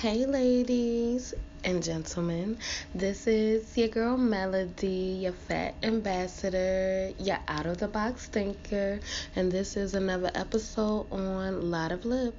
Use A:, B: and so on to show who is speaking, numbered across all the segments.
A: Hey, ladies and gentlemen, this is your girl Melody, your fat ambassador, your out of the box thinker, and this is another episode on Lot of Lip.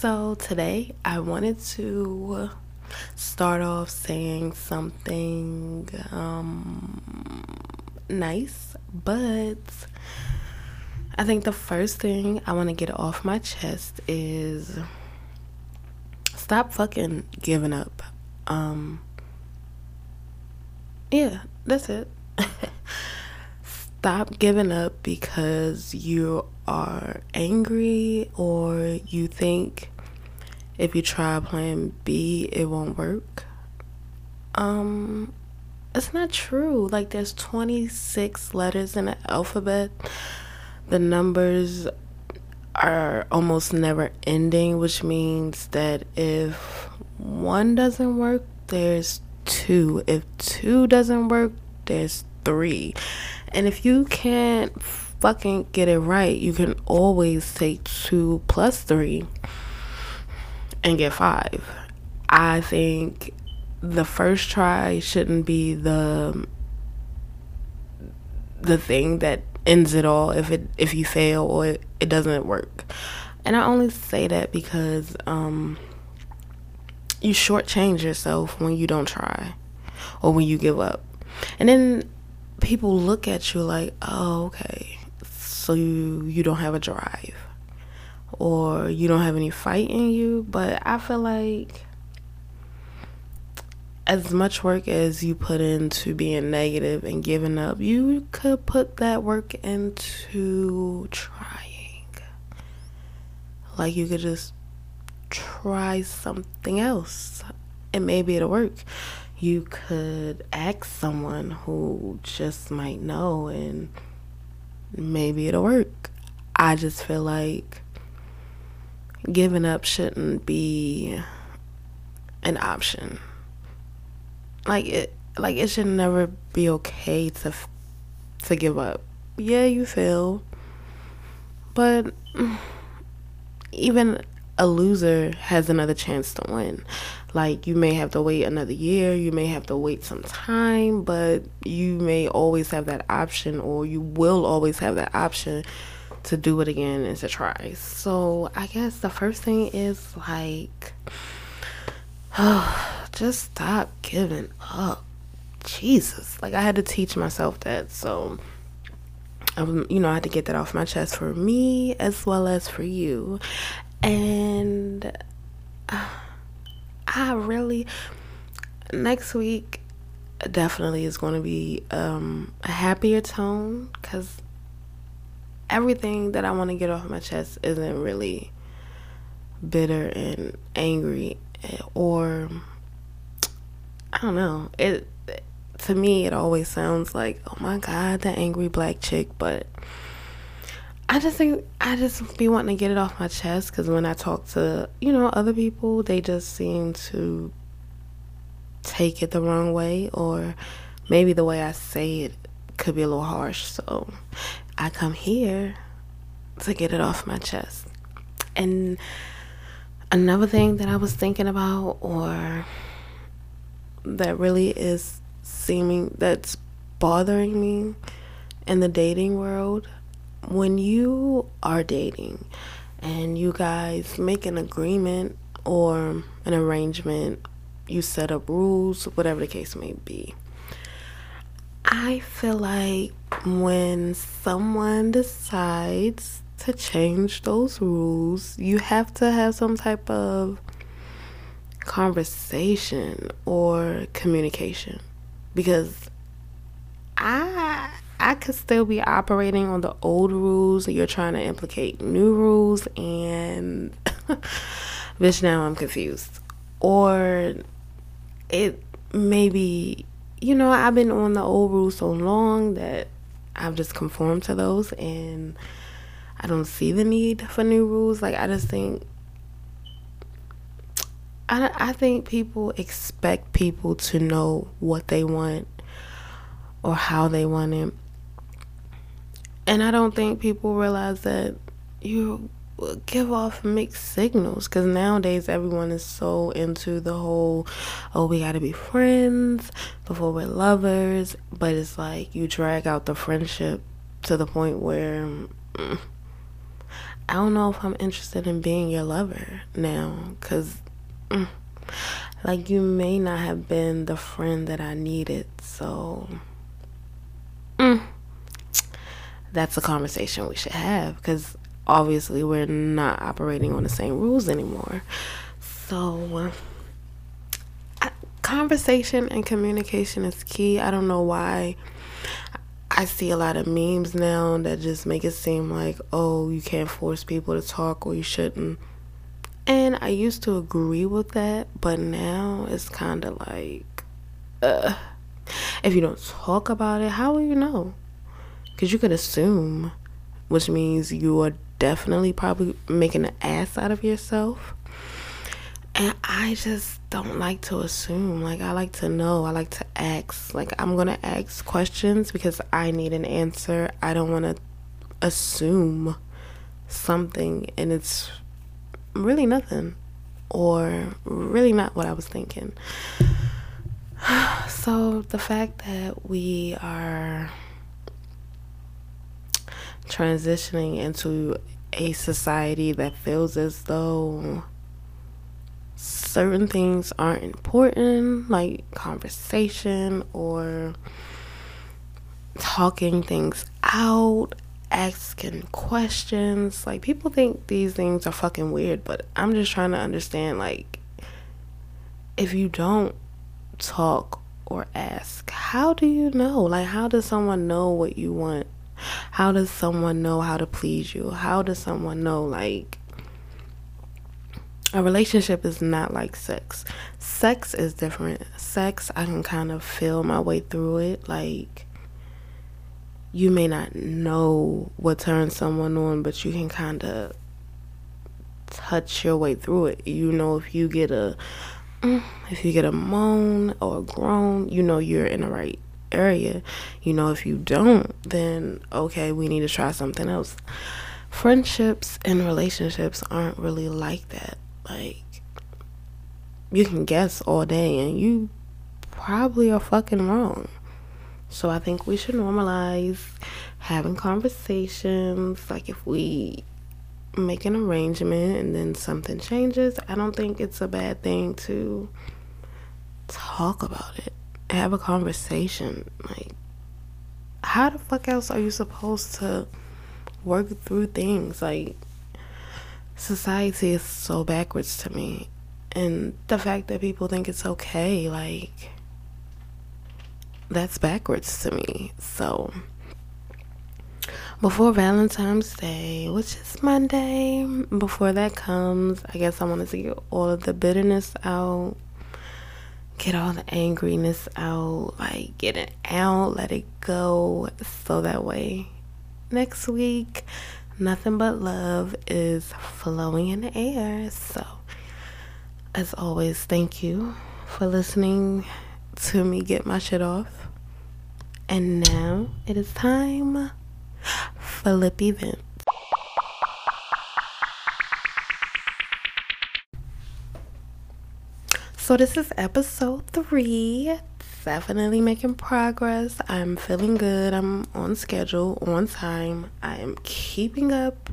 A: So today I wanted to start off saying something um, nice, but I think the first thing I want to get off my chest is stop fucking giving up. Um, yeah, that's it. Stop giving up because you are angry or you think if you try plan B it won't work. Um it's not true. Like there's 26 letters in the alphabet. The numbers are almost never ending, which means that if one doesn't work, there's two. If two doesn't work, there's three. And if you can't fucking get it right, you can always take two plus three and get five. I think the first try shouldn't be the the thing that ends it all if it if you fail or it, it doesn't work. And I only say that because um you shortchange yourself when you don't try or when you give up. And then people look at you like, oh, okay, so you, you don't have a drive or you don't have any fight in you. But I feel like as much work as you put into being negative and giving up, you could put that work into trying. Like you could just try something else and maybe it'll work you could ask someone who just might know and maybe it'll work. I just feel like giving up shouldn't be an option. Like it like it should never be okay to to give up. Yeah, you fail. But even a loser has another chance to win. Like you may have to wait another year, you may have to wait some time, but you may always have that option or you will always have that option to do it again and to try. So, I guess the first thing is like oh, just stop giving up. Jesus. Like I had to teach myself that. So, um, you know, I had to get that off my chest for me as well as for you. And uh, I really next week definitely is going to be um, a happier tone because everything that I want to get off my chest isn't really bitter and angry or I don't know. It to me it always sounds like, "Oh my god, the angry black chick," but I just think I just be wanting to get it off my chest because when I talk to you know other people, they just seem to take it the wrong way, or maybe the way I say it could be a little harsh. So I come here to get it off my chest. And another thing that I was thinking about, or that really is seeming that's bothering me in the dating world when you are dating and you guys make an agreement or an arrangement, you set up rules, whatever the case may be. I feel like when someone decides to change those rules, you have to have some type of conversation or communication because I I could still be operating on the old rules. You're trying to implicate new rules, and bitch, now I'm confused. Or it maybe you know, I've been on the old rules so long that I've just conformed to those and I don't see the need for new rules. Like, I just think. I, I think people expect people to know what they want or how they want it. And I don't think people realize that you give off mixed signals because nowadays everyone is so into the whole oh we gotta be friends before we're lovers. But it's like you drag out the friendship to the point where mm, i don't know if i'm interested in being your lover now because mm, like you may not have been the friend that i needed so mm, that's a conversation we should have because obviously we're not operating on the same rules anymore. So, uh, conversation and communication is key. I don't know why. I see a lot of memes now that just make it seem like, oh, you can't force people to talk or you shouldn't. And I used to agree with that, but now it's kind of like, uh, if you don't talk about it, how will you know? Because you could assume, which means you are definitely probably making an ass out of yourself. And I just don't like to assume. Like, I like to know. I like to ask. Like, I'm going to ask questions because I need an answer. I don't want to assume something and it's really nothing or really not what I was thinking. So, the fact that we are transitioning into a society that feels as though certain things aren't important, like conversation or talking things out, asking questions. Like, people think these things are fucking weird, but I'm just trying to understand, like, if you don't talk or ask, how do you know? Like, how does someone know what you want? How does someone know how to please you? How does someone know, like, a relationship is not like sex. Sex is different. Sex, I can kind of feel my way through it. Like, you may not know what turns someone on, but you can kind of touch your way through it. You know, if you get a if you get a moan or a groan, you know you're in the right area. You know, if you don't, then okay, we need to try something else. Friendships and relationships aren't really like that. Like, you can guess all day and you probably are fucking wrong. So I think we should normalize having conversations. Like, if we make an arrangement and then something changes, I don't think it's a bad thing to talk about it have a conversation. Like, how the fuck else are you supposed to work through things? Like, society is so backwards to me. And the fact that people think it's okay, like, that's backwards to me. So, before Valentine's Day, which is Monday, before that comes, I guess I wanted to get all of the bitterness out get all the angriness out, like get it out, let it go, so that way next week nothing but love is flowing in the air. So, as always, thank you for listening to me get my shit off. And now it is time for lip Vent. So, this is episode three. Definitely making progress. I'm feeling good. I'm on schedule, on time. I am keeping up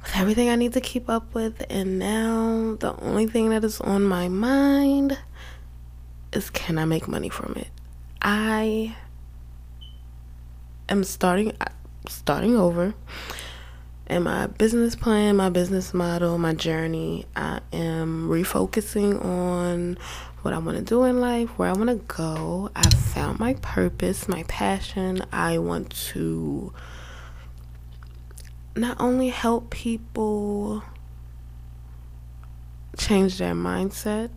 A: with everything I need to keep up with. And now, the only thing that is on my mind is can I make money from it? I am starting starting over and my business plan, my business model, my journey. I am refocusing on what I want to do in life, where I want to go. I've found my purpose, my passion. I want to not only help people change their mindset,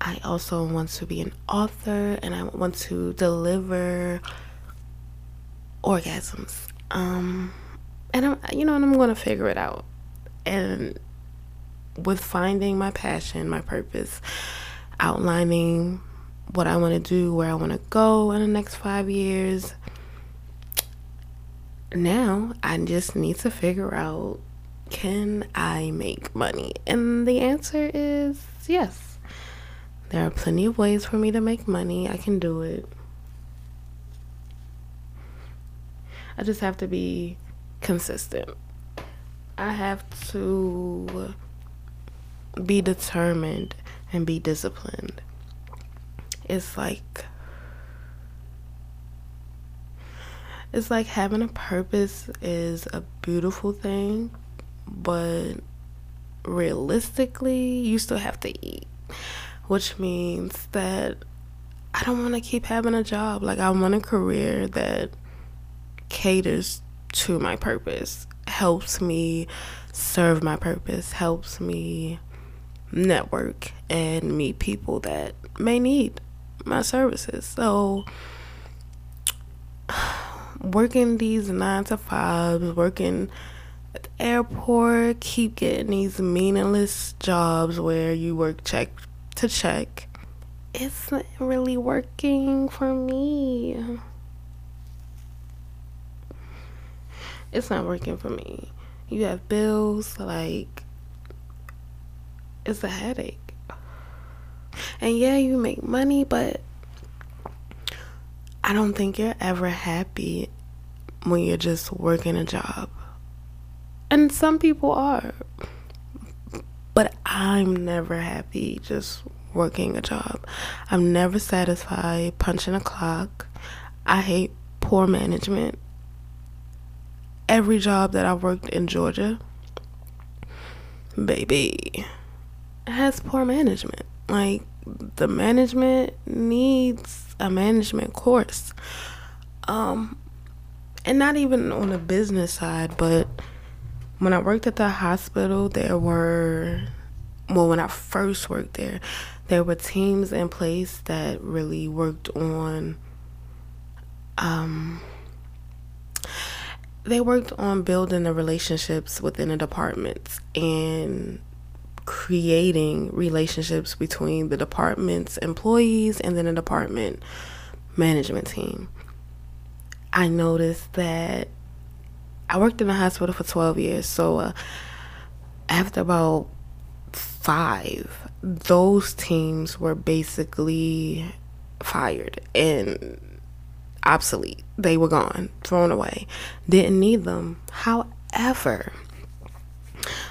A: I also want to be an author and I want to deliver orgasms. Um, and I'm, you know, and I'm to figure it out. And with finding my passion, my purpose, outlining what I want to do, where I want to go in the next five years, now I just need to figure out can I make money? And the answer is yes. There are plenty of ways for me to make money. I can do it. I just have to be consistent. I have to be determined and be disciplined. It's like it's like having a purpose is a beautiful thing, but realistically, you still have to eat, which means that I don't want to keep having a job. Like, I want a career that caters to my purpose, helps me serve my purpose, helps me network and meet people that may need my services. So, working these nine to fives, working at the airport, keep getting these meaningless jobs where you work check to check. It's not really working for me. It's not working for me. You have bills, like, it's a headache. And yeah, you make money, but I don't think you're ever happy when you're just working a job. And some people are. But I'm never happy just working a job. I'm never satisfied punching a clock. I hate poor management. Every job that I worked in Georgia, baby, has poor management. Like, the management needs a management course. Um, and not even on the business side, but when I worked at the hospital, there were, well, when I first worked there, there were teams in place that really worked on, um, they worked on building the relationships within the departments and creating relationships between the department's employees and then the department management team. I noticed that I worked in the hospital for 12 years. So uh, after about five, those teams were basically fired and obsolete. They were gone, thrown away. Didn't need them. However,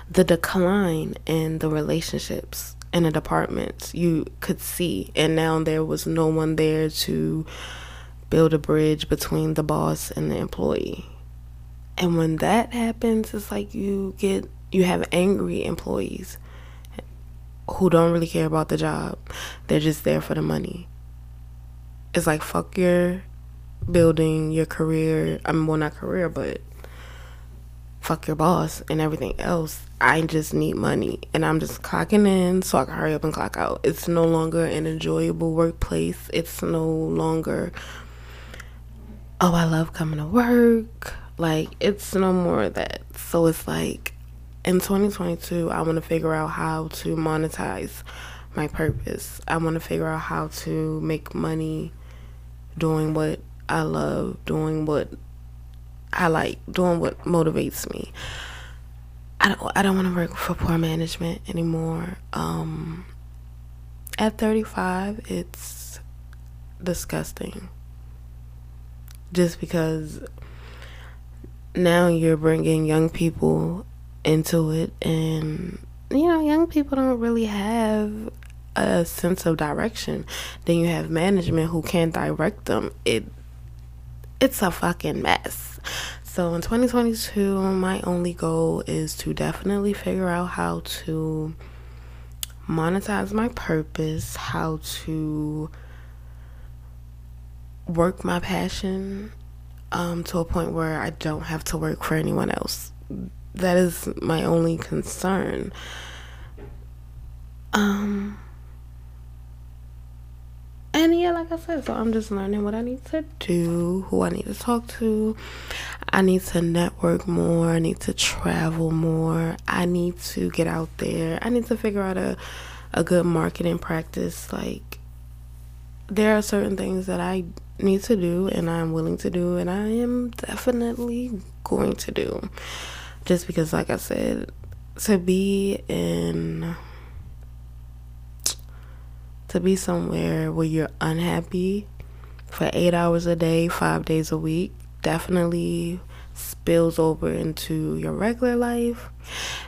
A: the decline in the relationships in the departments you could see, and now there was no one there to build a bridge between the boss and the employee. And when that happens, it's like you get you have angry employees who don't really care about the job. They're just there for the money. It's like fuck your building your career. I mean, well, not career, but fuck your boss and everything else. I just need money and I'm just clocking in so I can hurry up and clock out. It's no longer an enjoyable workplace. It's no longer, oh, I love coming to work. Like, it's no more of that. So it's like, in 2022, I want to figure out how to monetize my purpose. I want to figure out how to make money doing what I love, doing what I like, doing what motivates me. I don't I don't want to work for poor management anymore. Um at 35, it's disgusting. Just because now you're bringing young people into it and you know young people don't really have a sense of direction then you have management who can't direct them it it's a fucking mess so in 2022 my only goal is to definitely figure out how to monetize my purpose how to work my passion um, to a point where I don't have to work for anyone else. That is my only concern. Um, and yeah, like I said, so I'm just learning what I need to do, who I need to talk to. I need to network more. I need to travel more. I need to get out there. I need to figure out a a good marketing practice. Like there are certain things that I need to do and I'm willing to do and I am definitely going to do. Just because like I said, to be in to be somewhere where you're unhappy for eight hours a day, five days a week, definitely spills over into your regular life.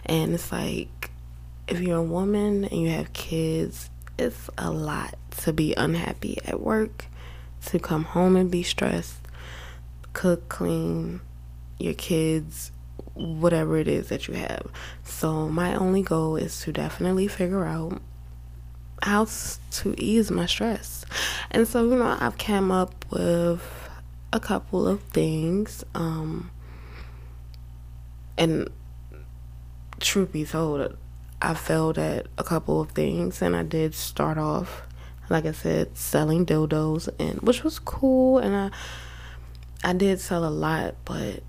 A: And it's like, if you're a woman and you have kids, it's a lot to be unhappy at work, to come home and be stressed, cook, clean your kids, whatever it is that you have. So, my only goal is to definitely figure out how to ease my stress. And so, you know, I've come up with a couple of things. Um, and truth be told, I failed at a couple of things, and I did start off, like I said, selling dildos, and which was cool, and I I did sell a lot, but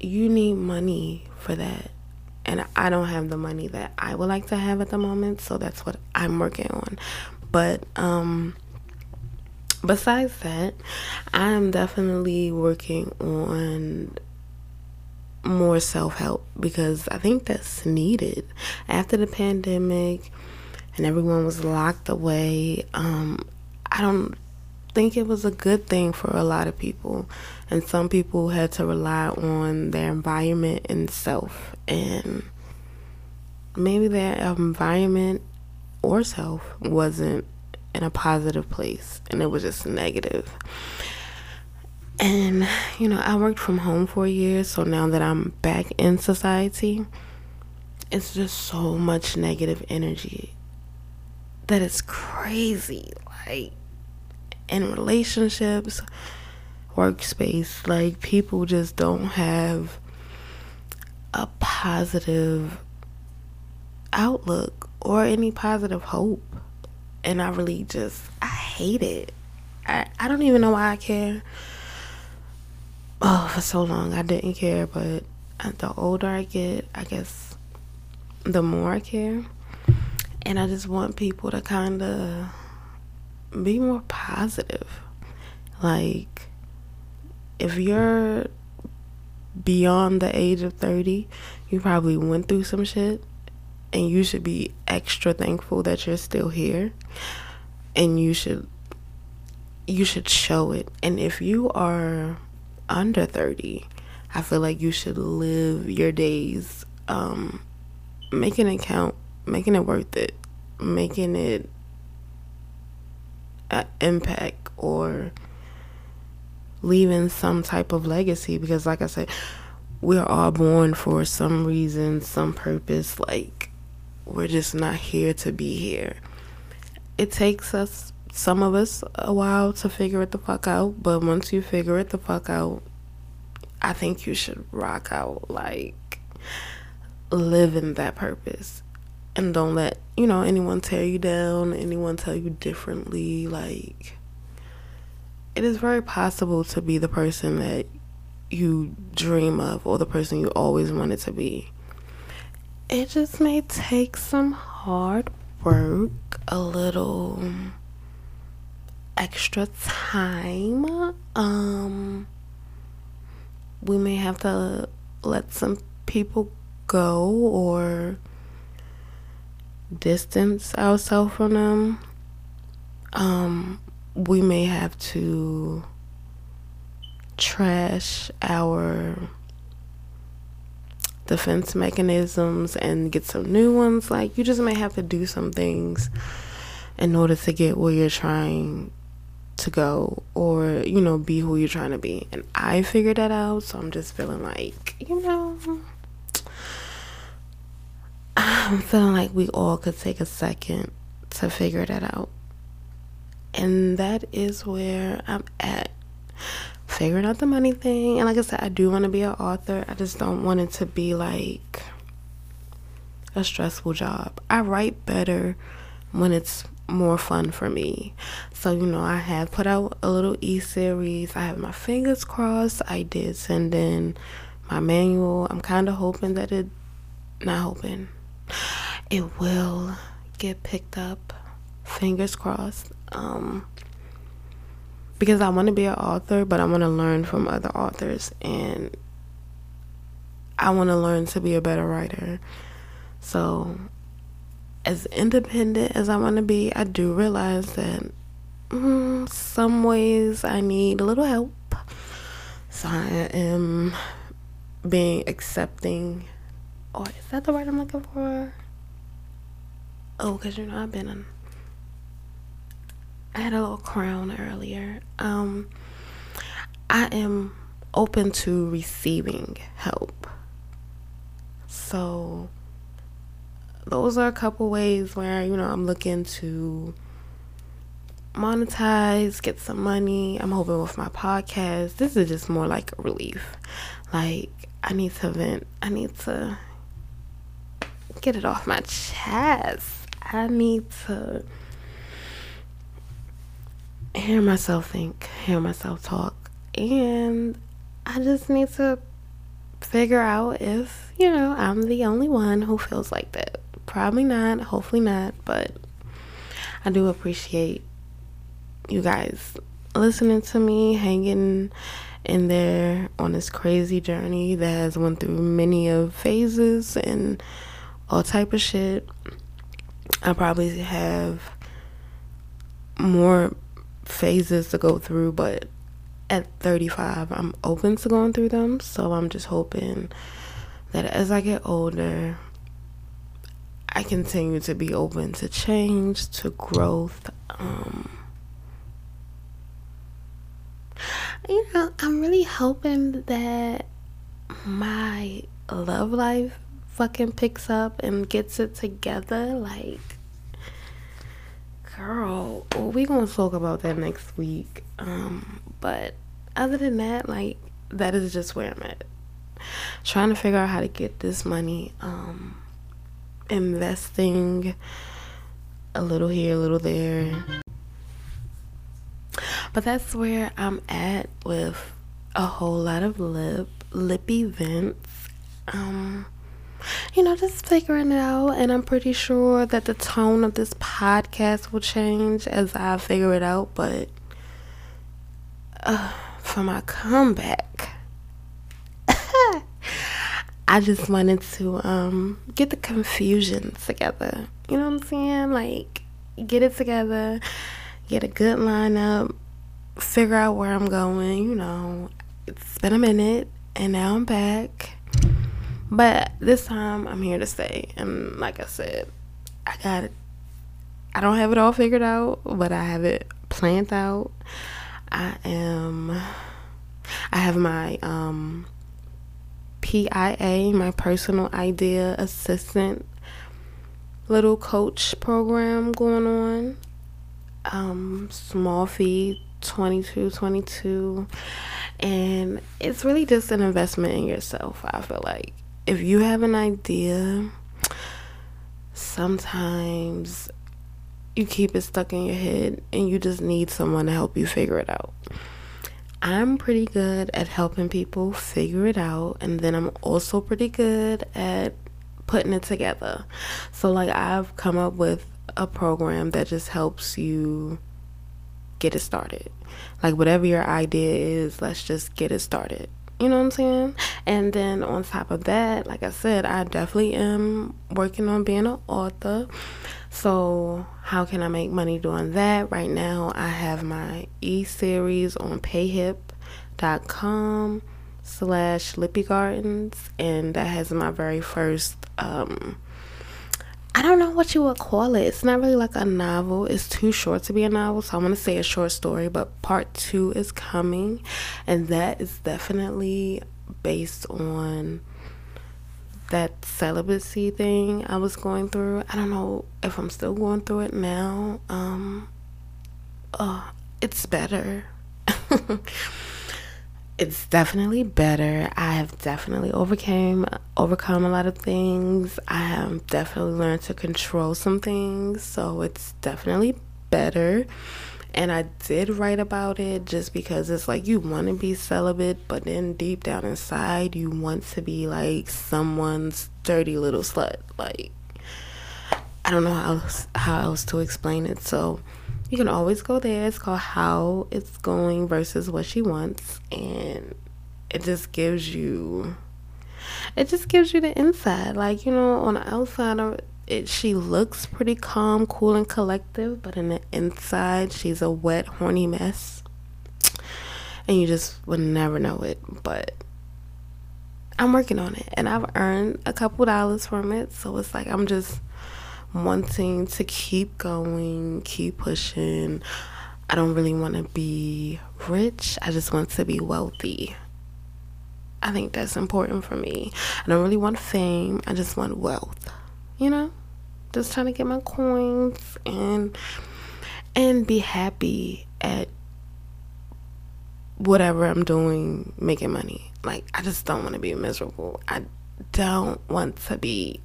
A: you need money for that and I don't have the money that I would like to have at the moment, so that's what I'm working on. But um besides that, I'm definitely working on more self-help because I think that's needed after the pandemic and everyone was locked away. Um I don't think it was a good thing for a lot of people. And some people had to rely on their environment and self. And maybe their environment or self wasn't in a positive place and it was just negative. And, you know, I worked from home for years. So now that I'm back in society, it's just so much negative energy that it's crazy. Like, in relationships, workspace, like people just don't have a positive outlook or any positive hope. And I really just, I hate it. I, I don't even know why I care. Oh, for so long I didn't care, but the older I get, I guess the more I care. And I just want people to kind of be more positive. Like, if you're beyond the age of 30, you probably went through some shit, and you should be extra thankful that you're still here. And you should you should show it. And if you are under 30, I feel like you should live your days um, making it count, making it worth it, making it impact or leaving some type of legacy because like I said we're all born for some reason some purpose like we're just not here to be here. It takes us some of us a while to figure it the fuck out but once you figure it the fuck out I think you should rock out like living that purpose and don't let you know anyone tear you down anyone tell you differently like it is very possible to be the person that you dream of or the person you always wanted to be. It just may take some hard work a little extra time um we may have to let some people go or distance ourselves from them, um, we may have to trash our defense mechanisms and get some new ones. Like, you just may have to do some things in order to get where you're trying to go or, you know, be who you're trying to be. And I figured that out, so I'm just feeling like, you know I'm feeling like we all could take a second to figure that out. And that is where I'm at. Figuring out the money thing. And like I said, I do want to be an author. I just don't want it to be like a stressful job. I write better when it's more fun for me. So, you know, I have put out a little e series. I have my fingers crossed. I did send in my manual. I'm kind of hoping that it, not hoping, it will get picked up. Fingers crossed. Um, because I want to be an author, but I want to learn from other authors and I want to learn to be a better writer. So, as independent as I want to be, I do realize that mm, some ways I need a little help. So, I am being accepting. Or is that the word I'm looking for? Oh, because you know, I've been in. I had a little crown earlier. Um, I am open to receiving help. So, those are a couple ways where you know I'm looking to monetize, get some money. I'm hoping with my podcast. This is just more like a relief. Like I need to vent. I need to get it off my chest. I need to hear myself think, hear myself talk, and I just need to figure out if, you know, I'm the only one who feels like that. Probably not, hopefully not, but I do appreciate you guys listening to me, hanging in there on this crazy journey that has went through many of phases and all type of shit. I probably have more phases to go through, but at 35, I'm open to going through them. So I'm just hoping that as I get older, I continue to be open to change, to growth. Um, you know, I'm really hoping that my love life fucking picks up and gets it together. Like, girl, we gonna talk about that next week. Um, but other than that, like, that is just where I'm at. Trying to figure out how to get this money. Um, investing a little here, a little there. But that's where I'm at with a whole lot of lip lip events. Um you know, just figuring it out and I'm pretty sure that the tone of this podcast will change as I figure it out, but uh, for my comeback I just wanted to um get the confusion together. You know what I'm saying? Like get it together, get a good lineup, figure out where I'm going, you know. It's been a minute and now I'm back. But this time I'm here to stay. And like I said, I got it. I don't have it all figured out, but I have it planned out. I am I have my um PIA, my personal idea assistant little coach program going on. Um, small fee 22 22 and it's really just an investment in yourself i feel like if you have an idea sometimes you keep it stuck in your head and you just need someone to help you figure it out I'm pretty good at helping people figure it out, and then I'm also pretty good at putting it together. So, like, I've come up with a program that just helps you get it started. Like, whatever your idea is, let's just get it started. You know what I'm saying? And then on top of that, like I said, I definitely am working on being an author. So, how can I make money doing that? Right now, I have my e series on payhip.com slash lippy gardens, and that has my very first, um, I don't know what you would call it. It's not really like a novel, it's too short to be a novel, so I'm gonna say a short story, but part two is coming, and that is definitely based on that celibacy thing I was going through. I don't know if I'm still going through it now. Um, uh, it's better. it's definitely better. I have definitely overcame overcome a lot of things. I have definitely learned to control some things, so it's definitely better. And I did write about it just because it's like you want to be celibate, but then deep down inside, you want to be like someone's dirty little slut. Like, I don't know how else, how else to explain it. So, you can always go there. It's called How It's Going versus What She Wants. And it just gives you, it just gives you the inside. Like, you know, on the outside of it, she looks pretty calm, cool, and collective, but in the inside, she's a wet, horny mess. And you just would never know it. But I'm working on it, and I've earned a couple dollars from it. So it's like I'm just wanting to keep going, keep pushing. I don't really want to be rich, I just want to be wealthy. I think that's important for me. I don't really want fame, I just want wealth you know, just trying to get my coins and and be happy at whatever I'm doing making money. Like I just don't want to be miserable. I don't want to be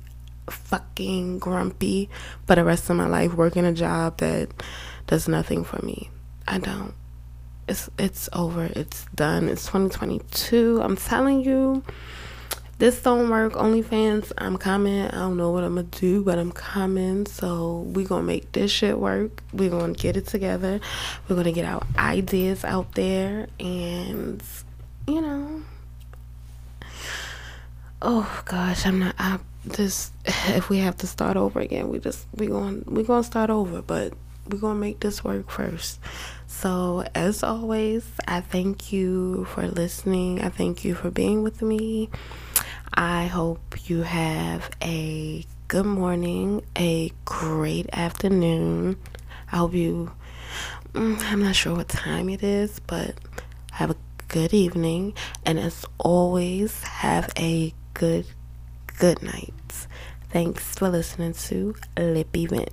A: fucking grumpy for the rest of my life working a job that does nothing for me. I don't. It's it's over. It's done. It's 2022. I'm telling you this don't work OnlyFans, I'm coming. I don't know what I'm gonna do, but I'm coming. So we gonna make this shit work. We're gonna get it together. We're gonna get our ideas out there and you know oh gosh, I'm not I this if we have to start over again, we just we going we gonna start over, but we're gonna make this work first. So, as always, I thank you for listening. I thank you for being with me. I hope you have a good morning, a great afternoon. I hope you, mm, I'm not sure what time it is, but have a good evening. And as always, have a good, good night. Thanks for listening to Lippy Vent.